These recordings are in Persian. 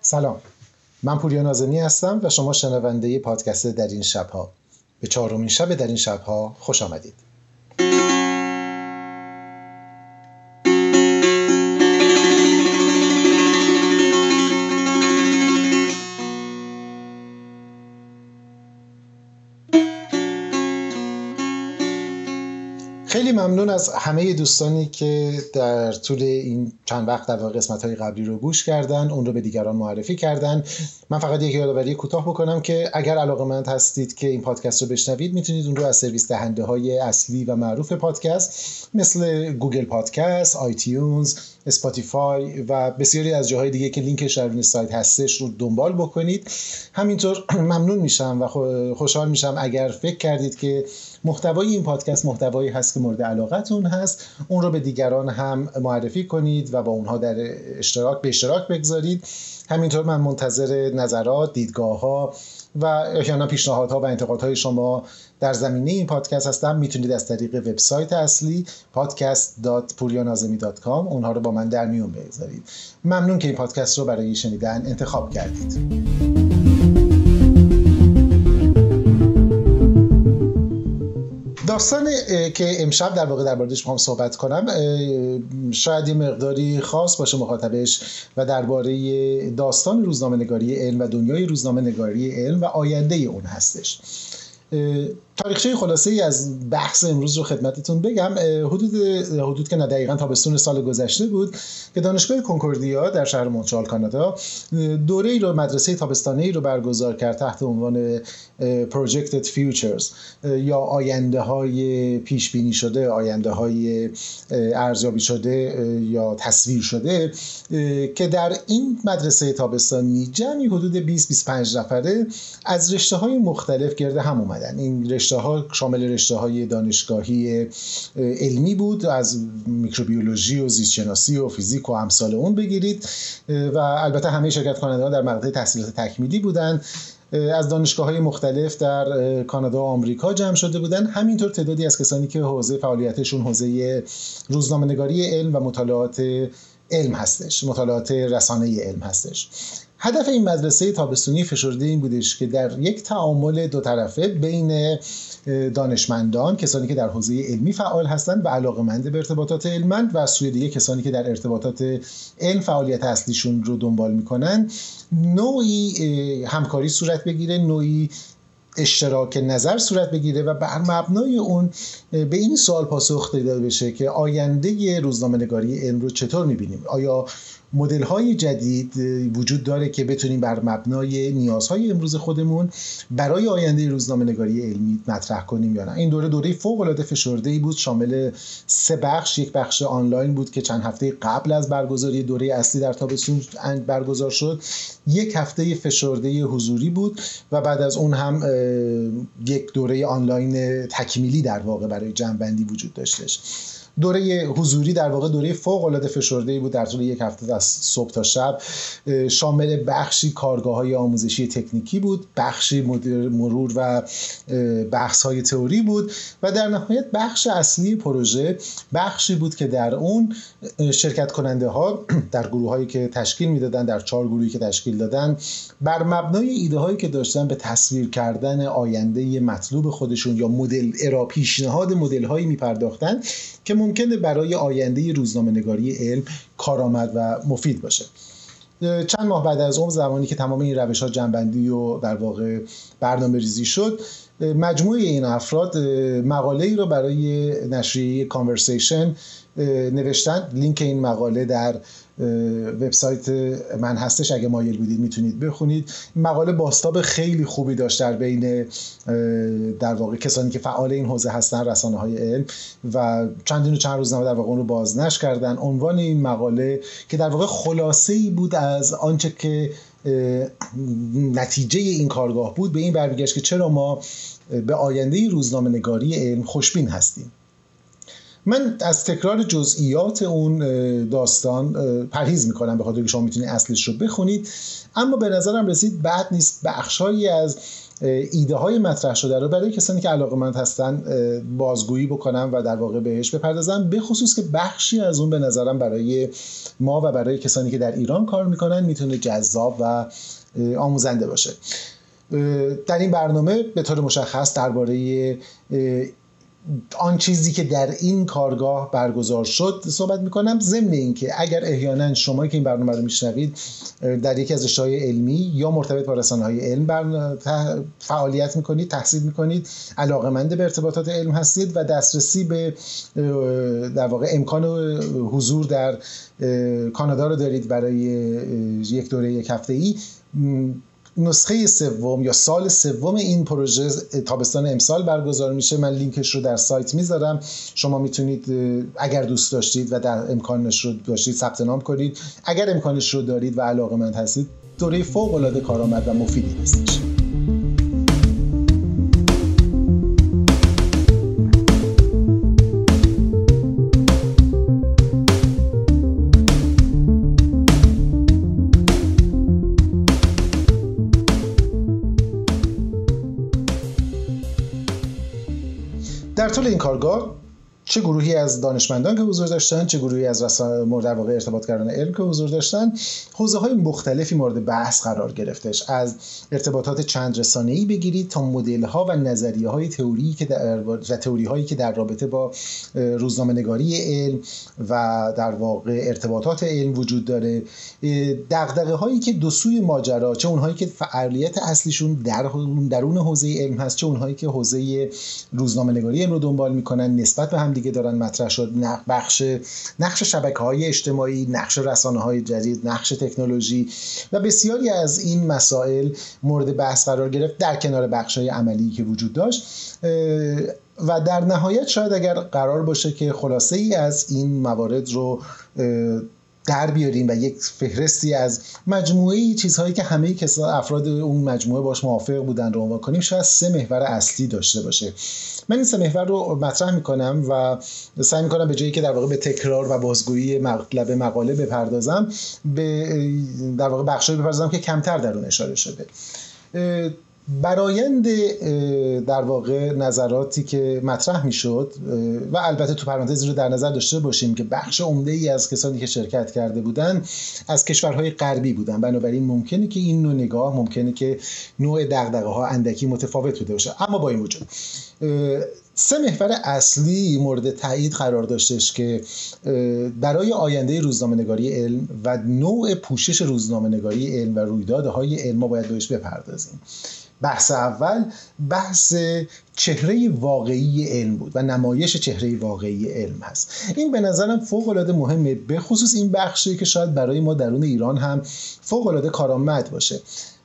سلام. من پوریا نازنی هستم و شما شنونده پادکست در این شبها. به چهارمین شب در این شبها خوش آمدید. ممنون از همه دوستانی که در طول این چند وقت در قسمت های قبلی رو گوش کردن اون رو به دیگران معرفی کردن. من فقط یک یادآوری کوتاه بکنم که اگر علاقمند هستید که این پادکست رو بشنوید می‌تونید اون رو از سرویس دهنده های اصلی و معروف پادکست مثل Google Podcast، iTunes، Spotify و بسیاری از جاهای دیگه که لینکش در سایت هستش رو دنبال بکنید. همینطور ممنون میشم و خوشحال میشم اگر فکر کردید که محتوای این پادکست محتوایی هست که مورد علاقتون هست. اون رو به دیگران هم معرفی کنید و با اونها در اشتراک به اشتراک بگذارید. همینطور من منتظر نظرات دیدگاه ها و احیانا پیشنهادها و انتقادهای شما در زمینه این پادکست هستم. می‌تونید از طریق وبسایت اصلی podcast.puryanazemi.com اونها رو با من در میون بگذارید. ممنون که این پادکست رو برای شنیدن انتخاب کردید. داستان که امشب در واقع در موردش می‌خوام صحبت کنم شاید یه مقداری خاص باشه مخاطبش و درباره داستان روزنامه نگاری علم و دنیای روزنامه نگاری علم و آینده اون هستش. تاریخچه خلاصه ای از بحث امروز رو خدمتتون بگم. حدود حدود که نه دقیقا تابستون سال گذشته بود که دانشگاه کنکوردیا در شهر مونترال کانادا دوره ای رو مدرسه تابستانه رو برگزار کرد تحت عنوان Projected Futures یا آینده های پیش بینی شده آینده های ارزیابی شده یا تصویر شده که در این مدرسه تابستانی جمعی حدود 20 25 نفره از رشته های مختلف گرده هم اومدن. این رشته ها شامل رشته های دانشگاهی علمی بود از میکروبیولوژی و زیستشناسی و فیزیک و امثال اون بگیرید. و البته همه شرکت کننده در مقطع تحصیلات تکمیلی بودند. از دانشگاه های مختلف در کانادا و آمریکا جمع شده بودن همینطور تعدادی از کسانی که حوزه فعالیتشون حوزه روزنامه نگاری علم و مطالعات علم هستش مطالعات رسانه علم هستش. هدف این مدرسه تابستونی فشرده این بودش که در یک تعامل دو طرفه بین دانشمندان کسانی که در حوزه علمی فعال هستند و علاقمند به ارتباطات علمند و سوی دیگه کسانی که در ارتباطات علم فعالیت اصلیشون رو دنبال می‌کنن نوعی همکاری صورت بگیره نوعی اشتراک نظر صورت بگیره و بر مبنای اون به این سوال پاسخ داده بشه که آینده روزنامه نگاری علم رو چطور می‌بینیم؟ آیا مدل های جدید وجود داره که بتونیم بر مبنای نیازهای امروز خودمون برای آینده روزنامه نگاری علمی مطرح کنیم یا نه. این دوره دوره فوق العاده فشرده ای بود شامل سه بخش. یک بخش آنلاین بود که چند هفته قبل از برگزاری دوره اصلی در تابستون برگزار شد. یک هفته فشرده حضوری بود و بعد از اون هم یک دوره آنلاین تکمیلی در واقع برای جنبندی وجود داشتش. دوره حضوری در واقع دوره فوق العاده فشرده بود در طول یک هفته از صبح تا شب. شامل بخشی کارگاه های آموزشی تکنیکی بود بخشی مرور و بحث های تئوری بود و در نهایت بخش اصلی پروژه بخشی بود که در اون شرکت کننده ها در گروه هایی که تشکیل می‌دادن در چهار گروهی که تشکیل دادن بر مبنای ایده هایی که داشتن به تصویر کردن آینده مطلوب خودشون یا مدل ارا پیشنهاد مدل هایی میپرداختن که ممکنه برای آینده روزنامه نگاری علم کارآمد و مفید باشه. چند ماه بعد از اون زمانی که تمام این روش ها جنبندی و در واقع برنامه ریزی شد مجموعه این افراد مقاله ای رو برای نشریه کانورسیشن نوشتن. لینک این مقاله در وبسایت من هستش. اگه مایل بودید می‌تونید بخونید. مقاله باستاب خیلی خوبی داشت در بین در واقع کسانی که فعال این حوزه هستن رسانه های علم و چندین و چند روزنامه در واقع اون رو بازنش کردن. عنوان این مقاله که در واقع خلاصه ای بود از آنچه که نتیجه این کارگاه بود به این برمیگشت که چرا ما به آینده روزنامه نگاری علم خوشبین هستیم. من از تکرار جزئیات اون داستان پرهیز می‌کنم به خاطر که شما می‌تونید اصلش رو بخونید. اما به نظرم رسید بعد نیست بخشهایی از ایده های مطرح شده رو برای کسانی که علاقمند هستن بازگویی بکنم و در واقع بهش بپردازم. به خصوص که بخشی از اون به نظرم برای ما و برای کسانی که در ایران کار می‌کنن می‌تونه جذاب و آموزنده باشه. در این برنامه به طور مشخص درباره آن چیزی که در این کارگاه برگزار شد صحبت می‌کنم. ضمن اینکه اگر احیانا شما که این برنامه رو میشنوید در یکی از رشته‌های علمی یا مرتبط با رسانه های علم فعالیت می‌کنید تحصیل می‌کنید علاقمند به ارتباطات علم هستید و دسترسی به در واقع امکان حضور در کانادا رو دارید برای یک دوره یک هفته ای نسخه سوم یا سال سوم این پروژه تابستان امسال برگزار میشه. من لینکش رو در سایت می‌ذارم. شما می‌تونید اگر دوست داشتید و در امکانش رو داشتید ثبت نام کنید. اگر امکانش رو دارید و علاقه مند هستید دوره فوق العاده کارآمد و مفیدی هستش این کارگاه چه گروهی از دانشمندان که حضور داشتن چه گروهی از مورد واقع ارتباطگران علم که حضور داشتن حوزه های مختلفی مورد بحث قرار گرفتش. از ارتباطات چند رسانه ای بگیرید تا مدل ها و نظریه های تئوری که در و تئوری هایی که در رابطه با روزنامه نگاری علم و در واقع ارتباطات علم وجود داره. دغدغه هایی که دو سوی ماجرا چه اونهایی که فعالیت اصلیشون در درون حوزه علم هست چه اونهایی که حوزه روزنامه نگاری علم رو دنبال می‌کنن نسبت به هم دیگه دارن مطرح شد. بخش نقش شبکه های اجتماعی نقش رسانه های جدید نقش تکنولوژی و بسیاری از این مسائل مورد بحث قرار گرفت در کنار بخش های عملی که وجود داشت. و در نهایت شاید اگر قرار باشه که خلاصه ای از این موارد رو در بیاریم و یک فهرستی از مجموعه چیزهایی که همه کسا افراد اون مجموعه باش موافق بودن رو عنوان کنیم شاید سه محور اصلی داشته باشه. من این سه محور رو مطرح می‌کنم و سعی می‌کنم به جایی که در واقع به تکرار و بازگویی مطلب مقاله بپردازم به در واقع بخشی بپردازم که کمتر در اون اشاره شده. برایند در واقع نظراتی که مطرح می‌شد و البته تو پرانتزی رو در نظر داشته باشیم که بخش عمده ای از کسانی که شرکت کرده بودن از کشورهای غربی بودن. بنابراین ممکنه که این نوع نگاه ممکنه که نوع دغدغه ها اندکی متفاوت بوده باشه. اما با این وجود سه محور اصلی مورد تایید قرار داشتش که برای آینده روزنامه نگاری علم و نوع پوشش روزنامه نگاری علم و رویدادهای علم ما باید بهش بپردازیم. بحث اول بحث چهره واقعی علم بود و نمایش چهره واقعی علم هست. این به نظرم فوق العاده مهمه به خصوص این بخشی که شاید برای ما درون ایران هم فوق العاده کارآمد باشه.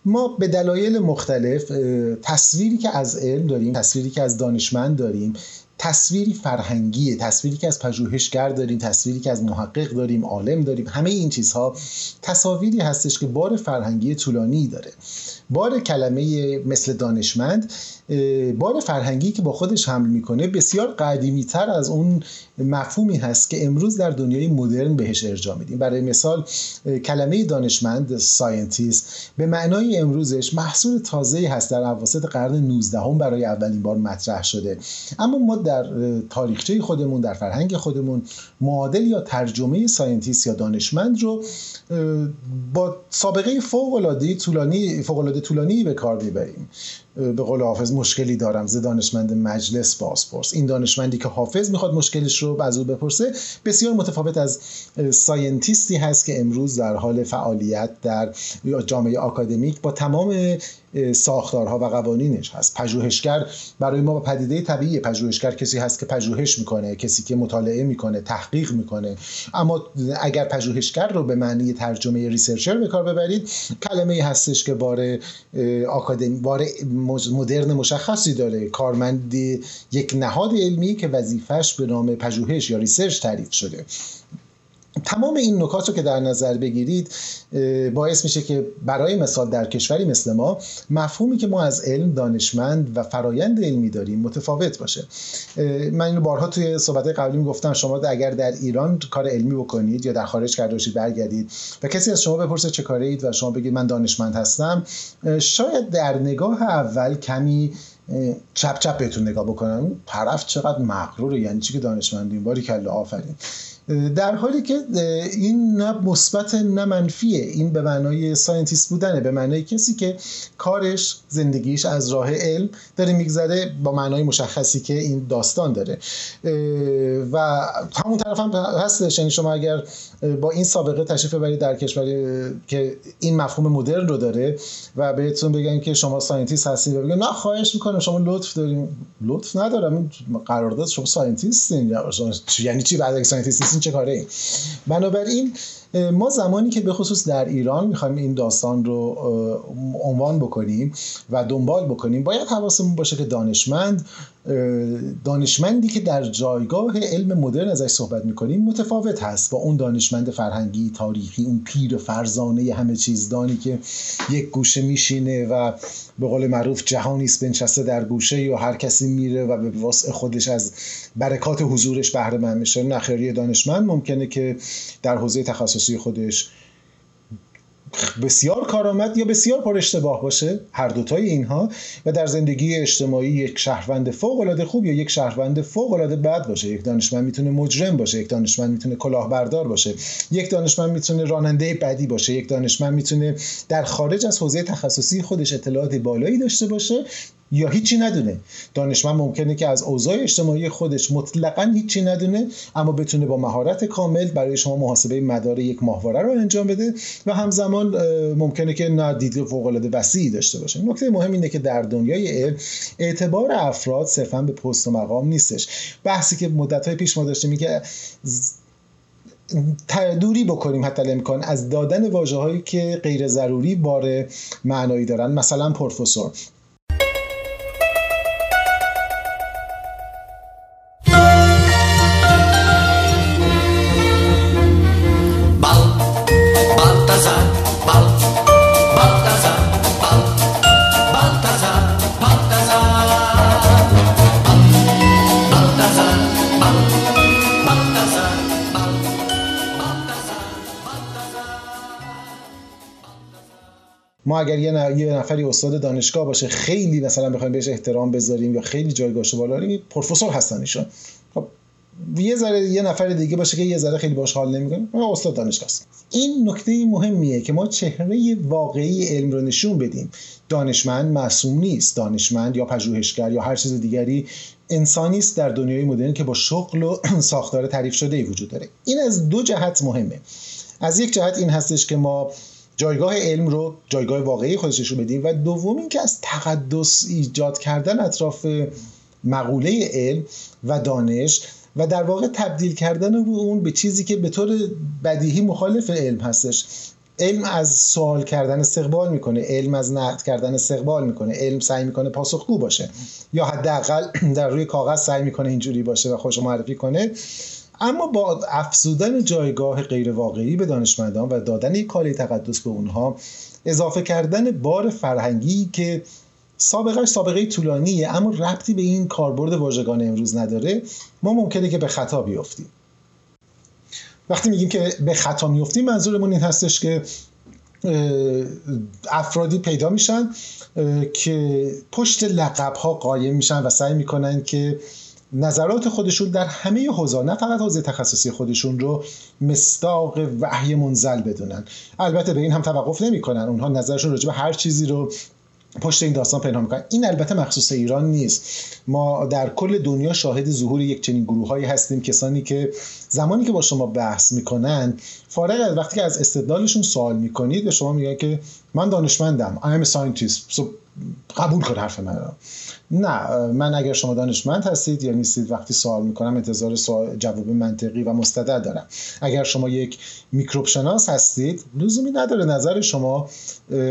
ما به دلایل مختلف تصویری که از علم داریم تصویری که از دانشمند داریم تصویری فرهنگیه تصویری که از پژوهشگر داریم تصویری که از محقق داریم عالم داریم همه این چیزها تصاویری هستش که بار فرهنگی طولانی داره. بار کلمه مثل دانشمند بار فرهنگی که با خودش حمل می‌کنه بسیار قدیمی تر از اون مفهومی هست که امروز در دنیای مدرن بهش ارجاع میدیم. برای مثال کلمه دانشمند scientist به معنای امروزش محصول تازه هست در اواسط قرن 19 هم برای اولین بار مطرح شده. اما ما در تاریخچه خودمون در فرهنگ خودمون معادل یا ترجمه scientist یا دانشمند رو با سابقه فوق العاده طولانی فوق طولانی به کار می‌بریم. به قول حافظ مشکلی دارم. ز دانشمند مجلس بازپرس. این دانشمندی که حافظ می‌خواد مشکلش رو از او بپرسه بسیار متفاوت از scientist ی هست که امروز در حال فعالیت در جامعه آکادمیک با تمام ساختارها و قوانینش هست. پژوهشگر برای ما پدیده طبیعی پژوهشگر کسی هست که پژوهش می‌کنه کسی که مطالعه می‌کنه تحقیق می‌کنه. اما اگر پژوهشگر رو به معنی ترجمه researcher به کار ببرید کلمه هستش که بار آکادمیک بار مدرن مشخصی داره. کارمند یک نهاد علمی که وظیفش به نام پژوهش یا research تعریف شده. تمام این نکات رو که در نظر بگیرید باعث میشه که برای مثال در کشوری مثل ما مفهومی که ما از علم دانشمند و فرایند علمی داریم متفاوت باشه. من اینو بارها توی صحبت قبلی می‌گفتم شما اگر در ایران کار علمی بکنید یا در خارج کرده باشید برگردید و کسی از شما بپرسه چه کاره اید و شما بگید من دانشمند هستم شاید در نگاه اول کمی چپ چپ بهتون نگاه بکنن. طرف چقدر مغروره یعنی چی که دانشمندیم؟ باریکلا آفرین. در حالی که این نه مثبت نه منفیه. این به معنای scientist بودنه. به معنای کسی که کارش زندگیش از راه علم داره میگذره با معنای مشخصی که این داستان داره. و همون طرف هم هستش. یعنی شما اگر با این سابقه تشریف ببرید در کشوری که این مفهوم مدرن رو داره و بهتون بگن که شما scientist هستید و بگن نه خواهش می‌کنم شما لطف دارین لطف ندارم. قرارداد شما scientist ین یعنی چی؟ بعد scientist چه کاره این بنابراین ما زمانی که به خصوص در ایران می‌خوایم این داستان رو عنوان بکنیم و دنبال بکنیم باید حواسمون باشه که دانشمند دانشمندی که در جایگاه علم مدرن ازش صحبت می‌کنیم متفاوت هست. با اون دانشمند فرهنگی تاریخی اون پیر فرزانه همه چیزدانی که یک گوشه میشینه و به قول معروف جهانی است بنشسته در گوشه یا هر کسی میره و به واسع خودش از برکات حضورش بهره مند میشه. نخری دانشمند. ممکنه که در حوزه تخصصی خودش بسیار کارآمد یا بسیار پر اشتباه باشه؟ هر دوتای اینها و در زندگی اجتماعی یک شهروند فوق العاده خوب یا یک شهروند فوق العاده بد باشه. یک دانشمند می‌تونه مجرم باشه یک دانشمند می‌تونه کلاهبردار باشه یک دانشمند می‌تونه راننده بدی باشه یک دانشمند می‌تونه در خارج از حوزه تخصصی خودش اطلاعات بالایی داشته باشه یا هیچی ندونه. دانشمند ممکنه که از اوضاع اجتماعی خودش مطلقا هیچی ندونه اما بتونه با مهارت کامل برای شما محاسبه مدار یک ماهواره رو انجام بده و همزمان ممکنه که ندید فوق العاده وسیعی داشته باشه. نکته مهم اینه که در دنیای علم اعتبار افراد صرفا به پست و مقام نیستش. بحثی که مدت های پیش ما داشتیم میگه دوری بکنیم حتی امکان از دادن واژه هایی که غیر ضروری بار معنایی دارن. مثلا پروفسور. اگر یه نفری استاد دانشگاه باشه خیلی مثلا بخوایم بهش احترام بذاریم یا خیلی جایگاهش بالا داریم پروفسور هستن ایشون. خب یه ذره یه نفر دیگه باشه که یه ذره خیلی باش حال نمی‌کنه استاد دانشگاه است. این نکته مهمیه که ما چهره واقعی علم رو نشون بدیم. دانشمند معصوم نیست. دانشمند یا پژوهشگر یا هر چیز دیگری انسانی است در دنیای مدرن که با شغل و ساختار تعریف شده ای وجود داره. این از دو جهت مهمه. از یک جهت این هستش که ما جایگاه علم رو جایگاه واقعی خودش رو بدیم و دوم اینکه از تقدس ایجاد کردن اطراف مقوله علم و دانش و در واقع تبدیل کردن اون به چیزی که به طور بدیهی مخالف علم هستش. علم از سوال کردن استقبال می‌کنه علم از نقد کردن استقبال می‌کنه علم سعی می‌کنه پاسخگو باشه. یا حداقل در روی کاغذ سعی می‌کنه اینجوری باشه و خوش معرفی کنه. اما با افزودن جایگاه غیر واقعی به دانشمندان و دادن یک کالی تقدس به اونها اضافه کردن بار فرهنگی که سابقه سابقه طولانیه اما ربطی به این کاربرد واژگان امروز نداره ما ممکنه که به خطا بیفتیم وقتی میگیم که به خطا میفتیم منظورمون این هستش که افرادی پیدا میشن که پشت لقب ها قایم میشن و سعی می‌کنن که نظرات خودشون در همه حوزه نه فقط حوزه تخصصی خودشون رو مستاق وحی منزل بدونن. البته به این هم توقف نمی‌کنن. اونها نظرشون راجع به هر چیزی رو پشت این داستان پنهان می‌کنن. این البته مخصوص ایران نیست. ما در کل دنیا شاهد ظهور یک چنین گروه هایی هستیم. کسانی که زمانی که با شما بحث می‌کنن فارغ از وقتی که از استدلالشون سوال می‌کنید به شما میگن که من دانشمندم. I am a scientist. قبول کن حرف من نه من اگر شما دانشمند هستید یا نیستید وقتی سوال می‌کنم انتظار سوال جواب منطقی و مستدل دارم. اگر شما یک میکروب شناس هستید لزومی نداره نظر شما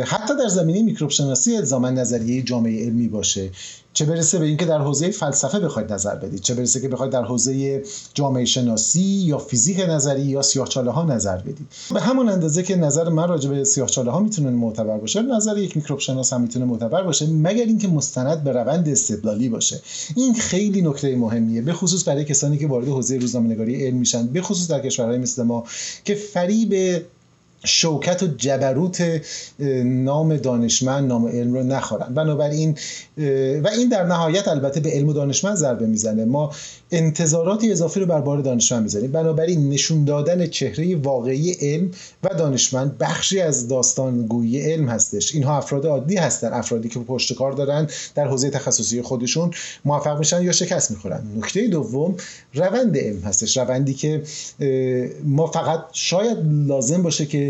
حتی در زمینه میکروب شناسی الزاما نظریه جامعه علمی باشه. چه برسه به اینکه در حوزه فلسفه بخواید نظر بدید؟ چه برسه که بخواید در حوزه جامعه شناسی یا فیزیک نظری یا سیاهچاله ها نظر بدید. به همون اندازه که نظر من راجع به سیاهچاله ها می‌تونه معتبر باشه نظر یک میکروب شناس هم می‌تونه معتبر باشه مگر اینکه مستند به روند استدلالی باشه. این خیلی نکته مهمیه به خصوص برای کسانی که وارد حوزه روزنامه‌نگاری علم میشن به خصوص در کشورهای مثل ما که فریب شوکت و جبروت نام دانشمند نام علم رو نخورن. بنابراین و این در نهایت البته به علم و دانشمند ضربه می‌زنه. ما انتظاراتی اضافی رو بر بار دانشمند می‌زنیم بنابراین نشون دادن چهره واقعی علم و دانشمند بخشی از داستان گویی علم هستش. اینها افراد عادی هستن. افرادی که پشت کار دارن در حوزه تخصصی خودشون موفق میشن یا شکست می‌خورن. نکته دوم روند علم هستش. روندی که ما فقط شاید لازم باشه که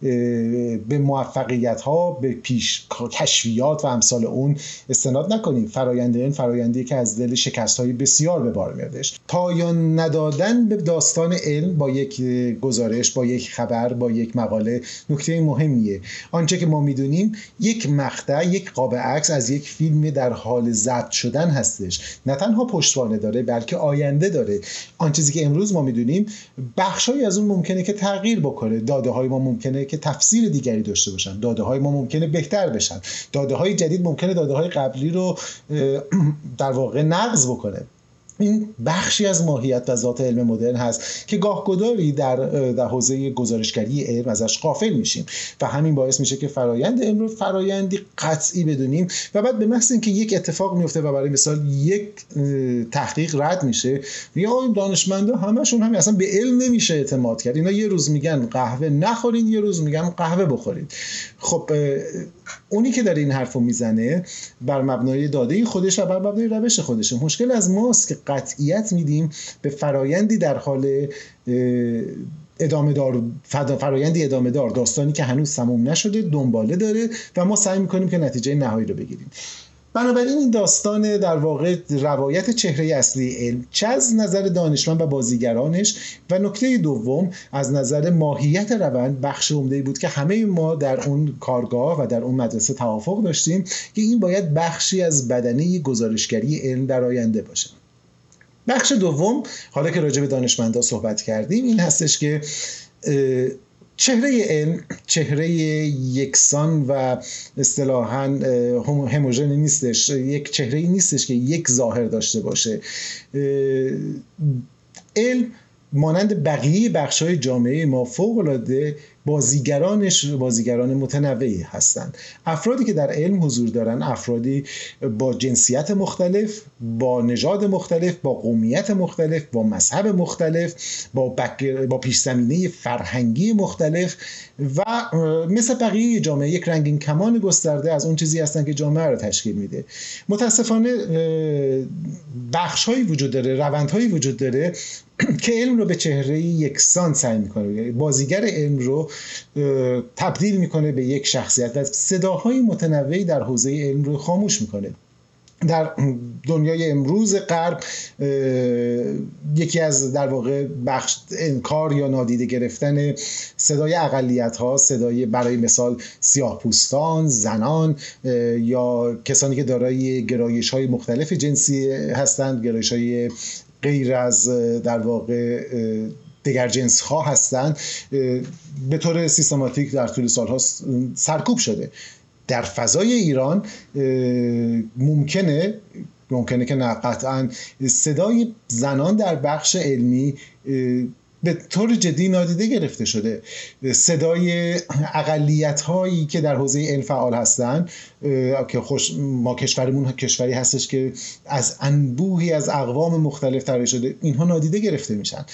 به موفقیت ها به پیش کشفیات و امثال اون استناد نکنیم. فرایند این فرایندی که از دل شکست های بسیار به بار میادش پایان ندادن به داستان علم با یک گزارش با یک خبر با یک مقاله نکته مهمیه. آنچه که ما می‌دونیم یک مقطع یک قاب عکس از یک فیلم در حال ضبط شدن هستش. نه تنها پشتوانه داره بلکه آینده داره. آن چیزی که امروز ما می‌دونیم بخشهایی از اون ممکنه که تغییر بکنه. داده های ما ممکنه که تفسیر دیگری داشته باشن. داده های ما ممکنه بهتر بشن. داده های جدید ممکنه داده های قبلی رو در واقع نقض بکنه. این بخشی از ماهیت و ذات علم مدرن هست که گاه گداری در در حوزه گزارشگری علم ازش قافل میشیم و همین باعث میشه که فرایند علم رو فرایندی قطعی بدونیم و بعد به محض اینکه یک اتفاق میفته و برای مثال یک تحقیق رد میشه یا دانشمندا همشون همین اصلا به علم نمیشه اعتماد کرد. اینا یه روز میگن قهوه نخورید یه روز میگن قهوه بخورید. خب اونی که داره این حرفو می‌زنه بر مبنای داده خودش و بر مبنای روش خودشه. مشکل از ماست که قطعیت میدیم به فرایندی در حال ادامه دار فرایندی ادامه دار داستانی که هنوز تموم نشده دنباله داره و ما سعی می‌کنیم که نتیجه نهایی رو بگیریم. بنابراین این داستان در واقع روایت چهره اصلی علم چه از نظر دانشمند و بازیگرانش و نکته دوم از نظر ماهیت روند بخش عمده بود که همه ما در اون کارگاه و در اون مدرسه توافق داشتیم که این باید بخشی از بدنه گزارشگری علم در آینده باشه. بخش دوم حالا که راجع به دانشمندا صحبت کردیم این هستش که چهره علم چهره یکسان و اصطلاحا هموژنی نیستش. یک چهره ای نیستش که یک ظاهر داشته باشه. علم مانند بقیه بخش های جامعه ما فوق العاده بازیگرانش بازیگران متنوعی هستند افرادی که در علم حضور دارن افرادی با جنسیت مختلف با نژاد مختلف با قومیت مختلف با مذهب مختلف با. با پیش فرهنگی مختلف و مثل بقیه جامعه یک رنگین کمان گسترده از اون چیزی هستن که جامعه رو تشکیل میده متاسفانه بخش وجود داره روندهایی وجود داره که علم رو به چهره یکسان سعی می‌کنه. بازیگر علم رو تبدیل می‌کنه به یک شخصیت و صداهای متنوعی در حوزه علم رو خاموش می‌کنه. در دنیای امروز غرب یکی از در واقع بخش انکار یا نادیده گرفتن صدای اقلیت ها صدای برای مثال سیاه پوستان زنان یا کسانی که دارای گرایش های مختلف جنسی هستند گرایش های غیر از در واقع دیگر جنس ها هستند به طور سیستماتیک در طول سالها سرکوب شده. در فضای ایران ممکنه ممکنه که نه قطعا صدای زنان در بخش علمی به طور جدی نادیده گرفته شده. صدای اقلیت هایی که در حوزه علم فعال هستند که خوش ما کشورمون کشوری هستش که از انبوهی از اقوام مختلف طراحی شده اینها نادیده گرفته میشن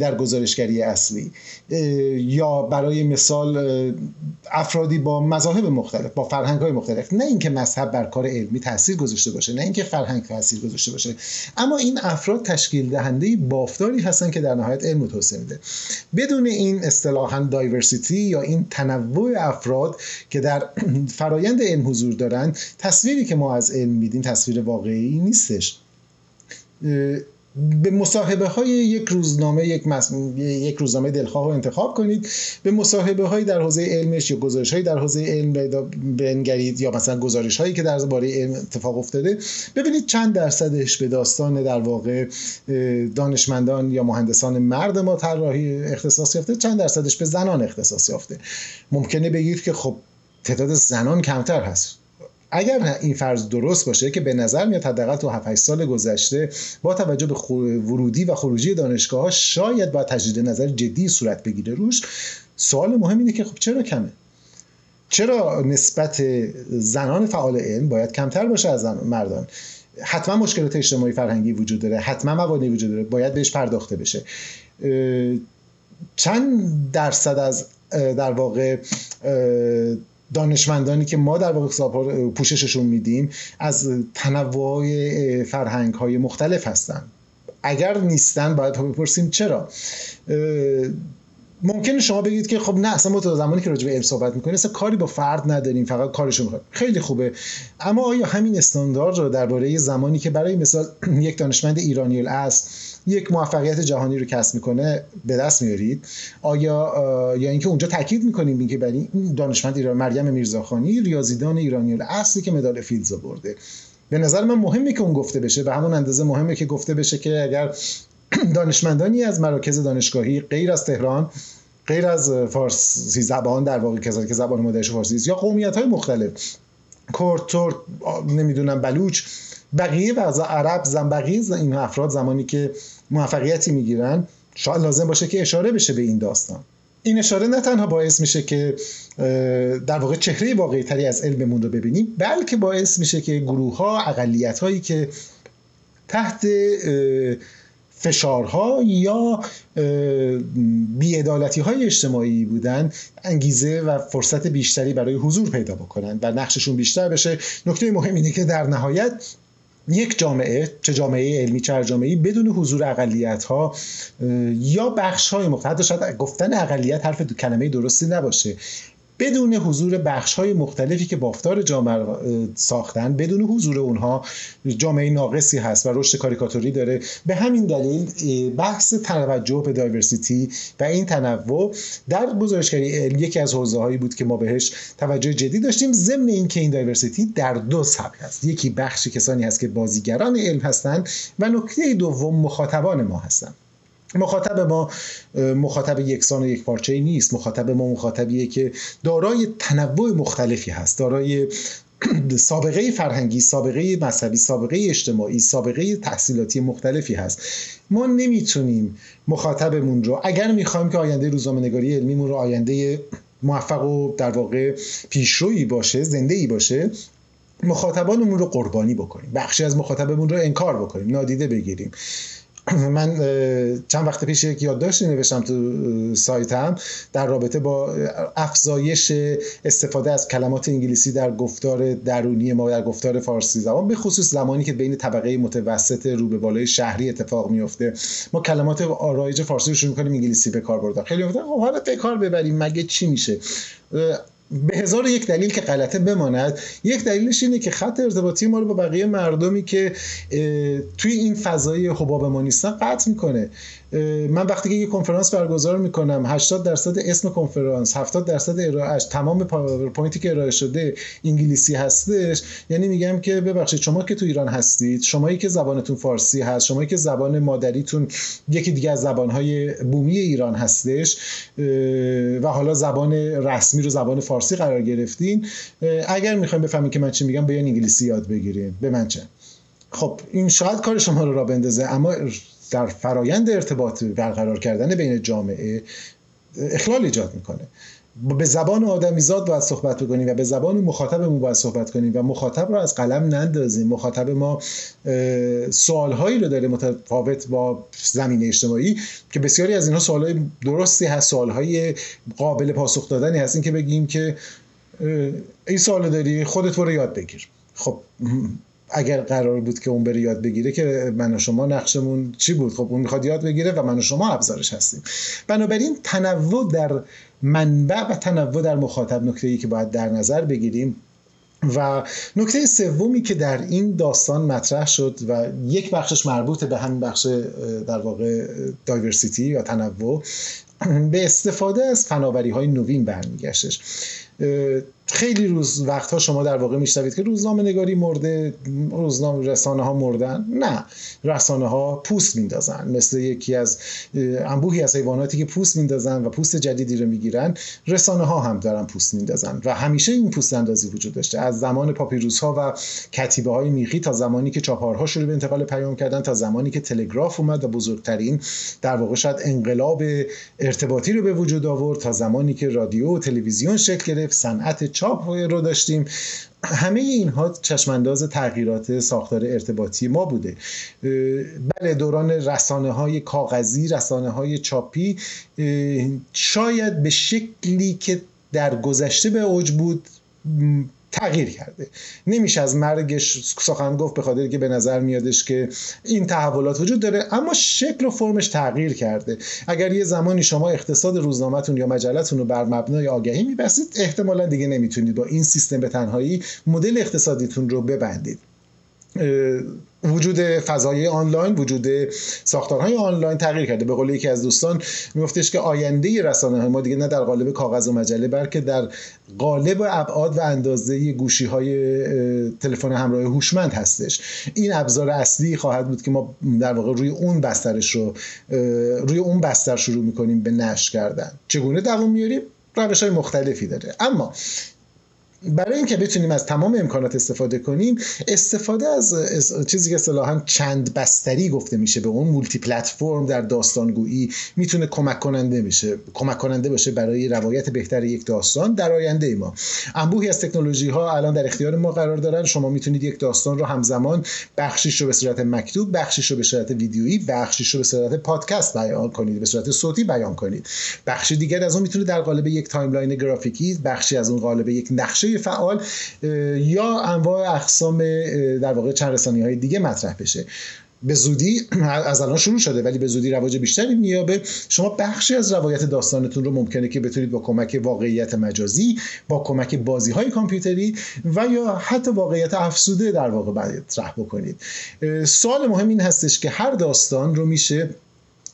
در گزارشگری اصلی. یا برای مثال افرادی با مذاهب مختلف با فرهنگ های مختلف. نه اینکه مذهب بر کار علمی تاثیر گذاشته باشه نه اینکه فرهنگ تاثیر گذاشته باشه. اما این افراد تشکیل دهنده بافتاری هستن که در نهایت علم توسعه میده. بدون این اصطلاحا دایورسیتی یا این تنوع افراد که در فرایند علم حضور حضور دارن تصویری که ما از علم میدیم تصویر واقعی نیستش. به مصاحبه های یک روزنامه یک, یک روزنامه دلخواه رو انتخاب کنید. به مصاحبه های در حوزه علمش یا گزارش های در حوزه علم بنگرید یا مثلا گزارش هایی که در باره علم اتفاق افتاده. ببینید چند درصدش به داستان در واقع دانشمندان یا مهندسان مرد ما طراحی اختصاص یافته. چند درصدش به زنان اختصاص یافته. ممکنه بگید که خب تعداد زنان کمتر هست. اگر این فرض درست باشه که به نظر میاد حداقل تو 7 سال گذشته با توجه به ورودی و خروجی دانشگاه ها شاید با تجدید نظر جدی صورت بگیره. روش سوال مهم اینه که خب چرا کمه؟ چرا نسبت زنان فعال علم باید کمتر باشه از مردان؟ حتما مشکلات اجتماعی فرهنگی وجود داره حتما موانعی وجود داره باید بهش پرداخته بشه. چند درصد از در واقع دانشمندانی که ما در واقع پوشششون میدیم از تنوع فرهنگ های مختلف هستن. اگر نیستن باید بپرسیم چرا. ممکنه شما بگید که خب نه اصلا ما تو زمانی که راجع به علم صحبت می‌کنیم اصلا کاری با فرد نداریم فقط کارشو می‌خواد خیلی خوبه. اما آیا همین استاندارد رو درباره زمانی که برای مثال یک دانشمند ایرانی الاصل یک موفقیت جهانی رو کسب می‌کنه به دست میارید. آیا یا اینکه اونجا تاکید می‌کنیم اینکه برای این دانشمند ایران مریم میرزاخانی ریاضیدان ایرانی الاصلی که مدال فیلدز برده. به نظر من مهمه که اون گفته بشه به همون اندازه مهمه که گفته بشه که اگر دانشمندانی از مراکز دانشگاهی غیر از تهران غیر از فارسی زبان در واقع کسانی که زبان مادرش فارسی است یا قومیت های مختلف کرد ترک نمی‌دونم بلوچ بقیه و عرب زن بقیه این افراد زمانی که موفقیتی می‌گیرن شاید لازم باشه که اشاره بشه به این داستان. این اشاره نه تنها باعث میشه که در واقع چهره واقعی تری از علممون رو ببینیم بلکه باعث میشه که گروه ها اقلیت هایی که تحت فشارها یا بیعدالتی های اجتماعی بودن انگیزه و فرصت بیشتری برای حضور پیدا بکنن و نقششون بیشتر بشه. نکته مهم اینه که در نهایت یک جامعه چه جامعه علمی چه جامعه بدون حضور اقلیت ها یا بخش های مختلف حتی شاید گفتن اقلیت حرف دو کلمه درستی نباشه. بدون حضور بخش های مختلفی که بافتار جامعه ساختن بدون حضور اونها جامعه ناقصی هست و رشد کاریکاتوری داره. به همین دلیل بحث توجه به دایورسیتی و این تنوع در گزارشگری یکی از حوزه هایی بود که ما بهش توجه جدی داشتیم. ضمن اینکه این دایورسیتی در دو سبک هست یکی بخشی کسانی هست که بازیگران علم هستند و نکته دوم مخاطبان ما هستند. مخاطب ما مخاطب یکسان و یک پارچه نیست. مخاطب ما مخاطبیه که دارای تنوع مختلفی هست. دارای سابقه فرهنگی سابقه مذهبی سابقه اجتماعی سابقه تحصیلاتی مختلفی هست. ما نمی‌تونیم مخاطبمون رو اگر می‌خوایم که آینده روزنامه نگاری علمیمون رو آینده موفق و در واقع پیشرویی باشه زنده ای باشه مخاطبانمون رو قربانی بکنیم. بخشی از مخاطبمون رو انکار بکنیم نادیده بگیریم. من چند وقت پیش یک یادداشتی نوشتم تو سایتم در رابطه با افزایش استفاده از کلمات انگلیسی در گفتار درونی ما در گفتار فارسی زبان به خصوص زمانی که بین طبقه متوسط رو به بالای شهری اتفاق میفته ما کلمات آرایج فارسی رو شروع می‌کنیم انگلیسی به کار بردن خیلی گفتن حالا به کار ببریم مگه چی میشه؟ به هزار یک دلیل که غلطه بماند یک دلیلش اینه که خط ارتباطی ما رو با بقیه مردمی که توی این فضای حباب ما نیستن قطع می‌کنه. من وقتی که یه کنفرانس برگزار می‌کنم 80 درصد اسم کنفرانس 70 درصد ارائهش تمام PowerPoint ی که ارائه شده انگلیسی هستش. یعنی میگم که ببخشید شما که تو ایران هستید شمایی که زبانتون فارسی هست شمایی که زبان مادریتون یکی دیگه از زبانهای بومی ایران هستش و حالا زبان رسمی رو زبان قرار گرفتین. اگر می‌خوایم بفهمید که من چی میگم بیان انگلیسی یاد بگیریم. به من چه؟ خب این شاید کار شما رو را بندازه اما در فرایند ارتباط برقرار کردن بین جامعه اخلال ایجاد می‌کنه. به زبان آدمیزاد باید صحبت بکنیم و به زبان مخاطبمون باید صحبت کنیم و مخاطب رو از قلم نندازیم. مخاطب ما سوالهایی رو داره متفاوت با زمین اجتماعی که بسیاری از اینها سوالهای درستی هست سوالهای قابل پاسخ دادنی هست. این که بگیم که این سوال داری خودت برو یاد بگیر. خب اگر قرار بود که اون بره یاد بگیره که من و شما نقشمون چی بود؟ خب اون می‌خواد یاد بگیره و من و شما ابزارش هستیم. بنابراین تنوع در منبع و تنوع در مخاطب نکته ای که باید در نظر بگیریم. و نکته سومی که در این داستان مطرح شد و یک بخشش مربوط به همین بخش در واقع دایورسیتی یا تنوع به استفاده از فناوری های نوین برمیگشتش. خیلی روز وقتها شما در واقع میشنوید که روزنامه نگاری مرده روزنامه رسانه ها مردن. نه رسانه ها پوست میندازن. مثل یکی از انبوهی از حیواناتی که پوست میندازن و پوست جدیدی رو می‌گیرن رسانه ها هم دارن پوست میندازن و همیشه این پوست اندازی وجود داشته. از زمان پاپیروس ها و کتیبه های میخی تا زمانی که چاپارها شروع به انتقال پیام کردن تا زمانی که تلگراف اومد و بزرگترین در واقع شاید انقلاب ارتباطی رو به وجود آورد تا زمانی که رادیو و تلویزیون شکل گرفت صنعت چاپ رو داشتیم. همه اینها چشمانداز تغییرات ساختار ارتباطی ما بوده. بله دوران رسانه های کاغذی رسانه های چاپی شاید به شکلی که در گذشته به اوج بود تغییر کرده. نمیشه از مرگش سخن گفت به خاطر که به نظر میادش که این تحولات وجود داره اما شکل و فرمش تغییر کرده. اگر یه زمانی شما اقتصاد روزنامهتون یا مجلتون رو بر مبنای آگهی میبستید احتمالا دیگه نمی‌تونید با این سیستم به تنهایی مدل اقتصادیتون رو ببندید. وجود فضای آنلاین وجود ساختارهای آنلاین تغییر کرده. به قول یکی از دوستان میگفتش که آینده رسانه های ما دیگه نه در قالب کاغذ و مجله بلکه در قالب ابعاد و اندازه گوشی های تلفن همراه هوشمند هستش. این ابزار اصلی خواهد بود که ما در واقع روی اون بسترش رو روی اون بستر شروع می‌کنیم به نشر کردن. چگونه دوام میاریم روش های مختلفی داره. اما برای اینکه بتونیم از تمام امکانات استفاده کنیم استفاده از چیزی که اصطلاحا چند بستری گفته میشه به اون مولتی پلتفرم در داستانگویی می‌تونه کمک کننده میشه کمک کننده باشه برای روایت بهتر یک داستان در آینده ما. انبوهی از تکنولوژی ها الان در اختیار ما قرار دارن. شما می‌تونید یک داستان رو همزمان بخشیش رو به صورت مکتوب بخشیش رو به صورت ویدیویی بخشیش رو به صورت پادکست بیان کنید به صورت صوتی بیان کنید. بخش دیگر از اون می‌تونه در قالب یک timeline گرافیکی بخشی از اون قالب یک نقشه فعال یا انواع اقسام در واقع چند های دیگه مطرح بشه. به زودی از الان شروع شده ولی به زودی رواج بیشتری میابه شما بخشی از روایت داستانتون رو ممکنه که بتونید با کمک واقعیت مجازی با کمک بازی های کامپیوتری و یا حتی واقعیت افسوده در واقع مطرح بکنید. سوال مهم این هستش که هر داستان رو میشه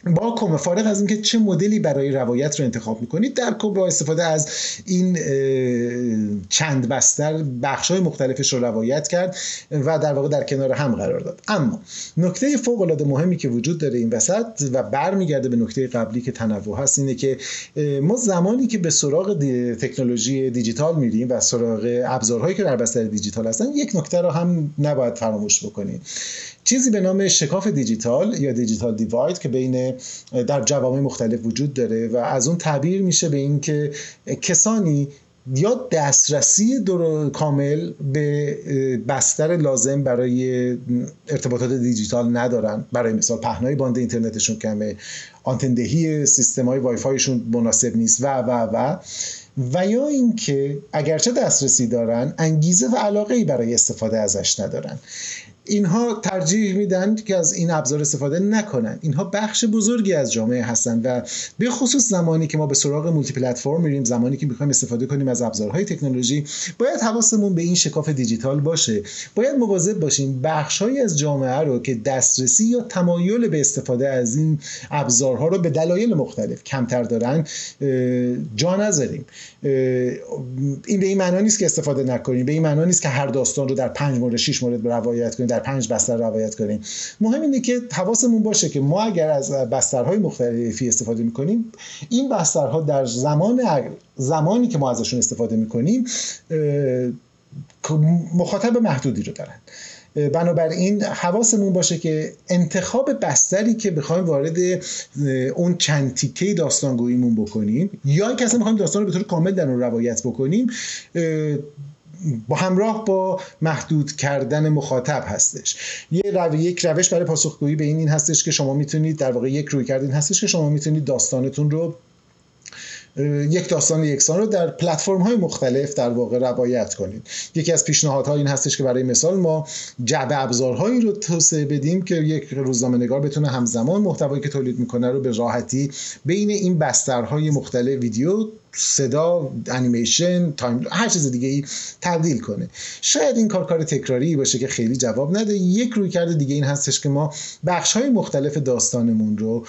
با کم فارغ از اینکه چه مدلی برای روایت رو انتخاب می‌کنید در کم با استفاده از این چند بستر بخش های مختلفش رو روایت کرد و در واقع در کنار هم قرار داد. اما نکته فوق العاده مهمی که وجود داره این وسط و برمیگرده به نکته قبلی که تنوع هست اینه که ما زمانی که به سراغ تکنولوژی دیجیتال میریم و سراغ ابزارهایی که در بستر دیجیتال هستن یک نکته رو هم نباید فراموش بکنیم. چیزی به نام شکاف دیجیتال یا دیجیتال دیواید که بین در جوامع مختلف وجود داره و از اون تعبیر میشه به اینکه کسانی یا دسترسی دور کامل به بستر لازم برای ارتباطات دیجیتال ندارن. برای مثال پهنای باند اینترنتشون کمه آنتندهی سیستم های وایفایشون مناسب نیست و و و. و یا اینکه اگرچه دسترسی دارن انگیزه و علاقه ای برای استفاده ازش ندارن. اینها ترجیح میدن که از این ابزار استفاده نکنن. اینها بخش بزرگی از جامعه هستند و به خصوص زمانی که ما به سراغ مولتی پلتفرم میریم زمانی که می‌خوایم استفاده کنیم از ابزارهای تکنولوژی باید حواسمون به این شکاف دیجیتال باشه. باید مواظب باشیم بخشهایی از جامعه رو که دسترسی یا تمایل به استفاده از این ابزارها رو به دلایل مختلف کمتر دارن جا نذاریم. این به این معنا نیست که استفاده نکنیم. به این معنا نیست که هر داستان رو در پنج مورد شش مورد روایت کنیم پنج بستر روایت کنیم. مهم اینه که حواسمون باشه که ما اگر از بسترهای مختلفی استفاده می‌کنیم این بسترها در زمان زمانی که ما ازشون استفاده می‌کنیم مخاطب محدودی رو دارن. بنابراین حواسمون باشه که انتخاب بستری که بخوایم وارد اون چند تیکه داستانگوییمون بکنیم یا اینکه اصلا بخوایم داستان رو به طور کامل در اون روایت بکنیم با همراه با محدود کردن مخاطب هستش. یه رو... یک روش برای پاسخگویی به این این هستش که شما می‌تونید در واقع یک رویکرد این هستش که شما می‌تونید داستانتون رو یک داستان یکسان رو در پلتفرم های مختلف در واقع روایت کنید. یکی از پیشنهادها این هستش که برای مثال ما جعبه ابزارهایی رو توسعه بدیم که یک روزنامه نگار بتونه همزمان محتوایی که تولید می‌کنه رو به راحتی بین این بسترهای مختلف ویدیو صدا انیمیشن تایم هر چیز دیگه ای تبدیل کنه. شاید این کار کار تکراری باشه که خیلی جواب نده. یک روی کرده دیگه این هستش که ما بخش های مختلف داستانمون رو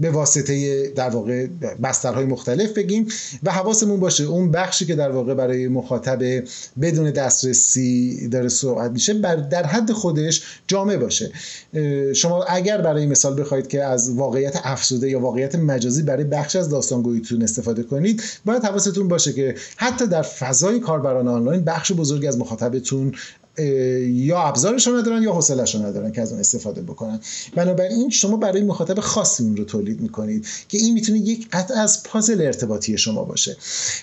به واسطه در واقع بسترهای مختلف بگیم و حواسمون باشه اون بخشی که در واقع برای مخاطب بدون دسترسی داره صحبت میشه بر در حد خودش جامع باشه. شما اگر برای مثال بخواید که از واقعیت افزوده یا واقعیت مجازی برای بخش از داستانگوییتون استفاده کنید. باید حواستون باشه که حتی در فضای کاربران آنلاین بخش بزرگی از مخاطبتون یا ابزارشون ندارن یا حوصلهشون ندارن که از اون استفاده بکنن. بنابراین شما برای مخاطب خاصی اون رو تولید می‌کنید که این می‌تونه یک قطع از پازل ارتباطی شما باشه.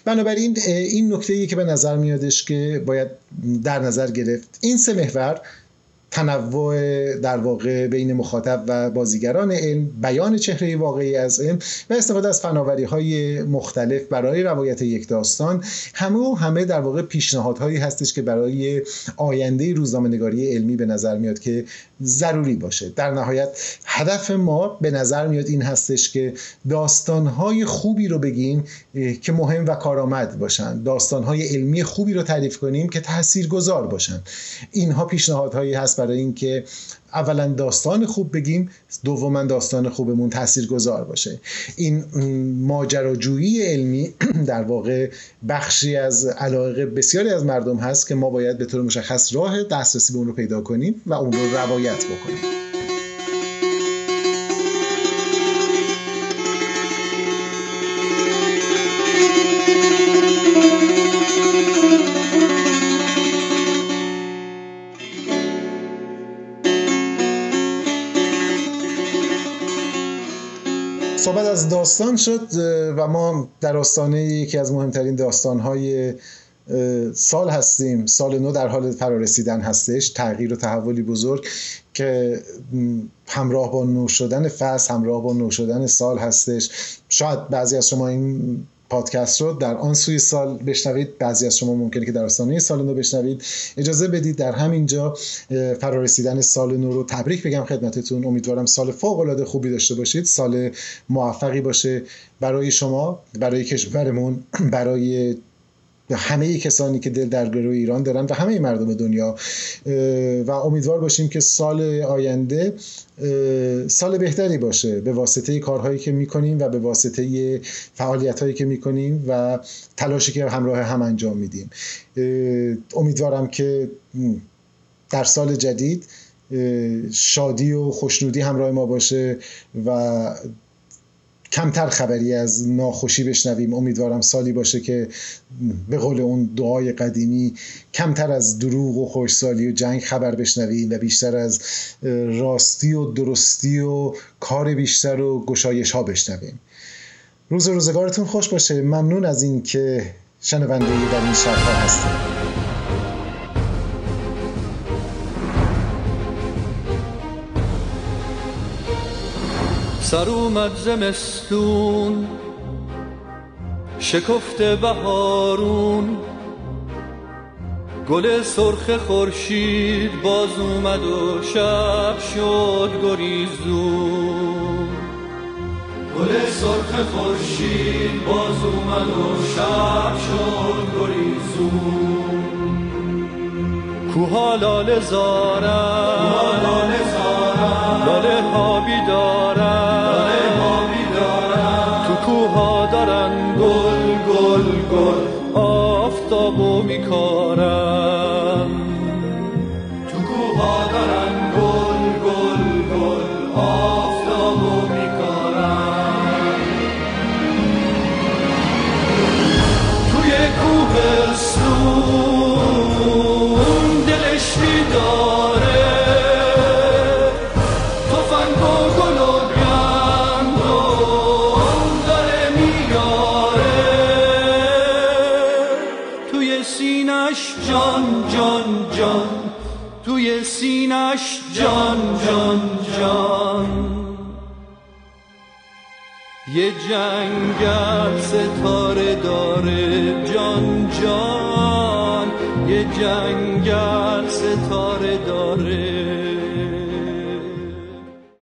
بنابراین این نکته که به نظر میادش که باید در نظر گرفت این سه محور تنوع در واقع بین مخاطب و بازیگران علم بیان چهره واقعی از علم و استفاده از فناوری های مختلف برای روایت یک داستان. همه همه در واقع پیشنهادهایی هستش که برای آینده روزنامه نگاری علمی به نظر میاد که ضروری باشه. در نهایت هدف ما به نظر میاد این هستش که داستانهای خوبی رو بگیم که مهم و کارآمد باشن. داستانهای علمی خوبی رو تعریف کنیم که تاثیرگذار باشن. اینها پیشنهادهایی هست برای اینکه اولا داستان خوب بگیم دوما داستان خوبمون گذار باشه. این ماجراجویی علمی در واقع بخشی از علاقه بسیاری از مردم هست که ما باید به طور مشخص راه دسترسی به اون رو پیدا کنیم و اون رو روایت بکنیم. داستان شد و ما در آستانه یکی از مهمترین داستانهای سال هستیم. سال نو در حال فرارسیدن هستش تغییر و تحولی بزرگ که همراه با نو شدن فصل همراه با نو شدن سال هستش. شاید بعضی از شما این پادکست رو در آن سوی سال بشنوید. بعضی از شما ممکنه که در آستانه سال نو بشنوید. اجازه بدید در همینجا فرارسیدن سال نو رو تبریک بگم خدمتتون. امیدوارم سال فوق العاده خوبی داشته باشید. سال موفقی باشه برای شما برای کشورمون برای همه کسانی که دل در گروه ایران دارن و همه مردم دنیا و امیدوار باشیم که سال آینده سال بهتری باشه به واسطه کارهایی که می‌کنیم و به واسطه فعالیت هایی که می‌کنیم و تلاشی که همراه هم انجام میدیم. امیدوارم که در سال جدید شادی و خوشنودی همراه ما باشه و کمتر خبری از ناخوشی بشنویم. امیدوارم سالی باشه که به قول اون دعای قدیمی کمتر از دروغ و خوشسالی و جنگ خبر بشنویم و بیشتر از راستی و درستی و کار بیشتر و گشایش ها بشنویم. روز روزگارتون خوش باشه. ممنون از این که شنونده در این شبها هستید. سر اومد زمستون شکفت بهارون. گل سرخ خورشید باز اومد و شب شد گریزون. گل سرخ خورشید باز اومد و شب شد گریزون. کوها لاله زارن. لاله ها بیدارن. آفتابو میکارن تو کوها دارن گل گل گل آفتابو میکارن توی کوهستون جنگل ستاره داره. جان جان یه جنگل ستاره داره.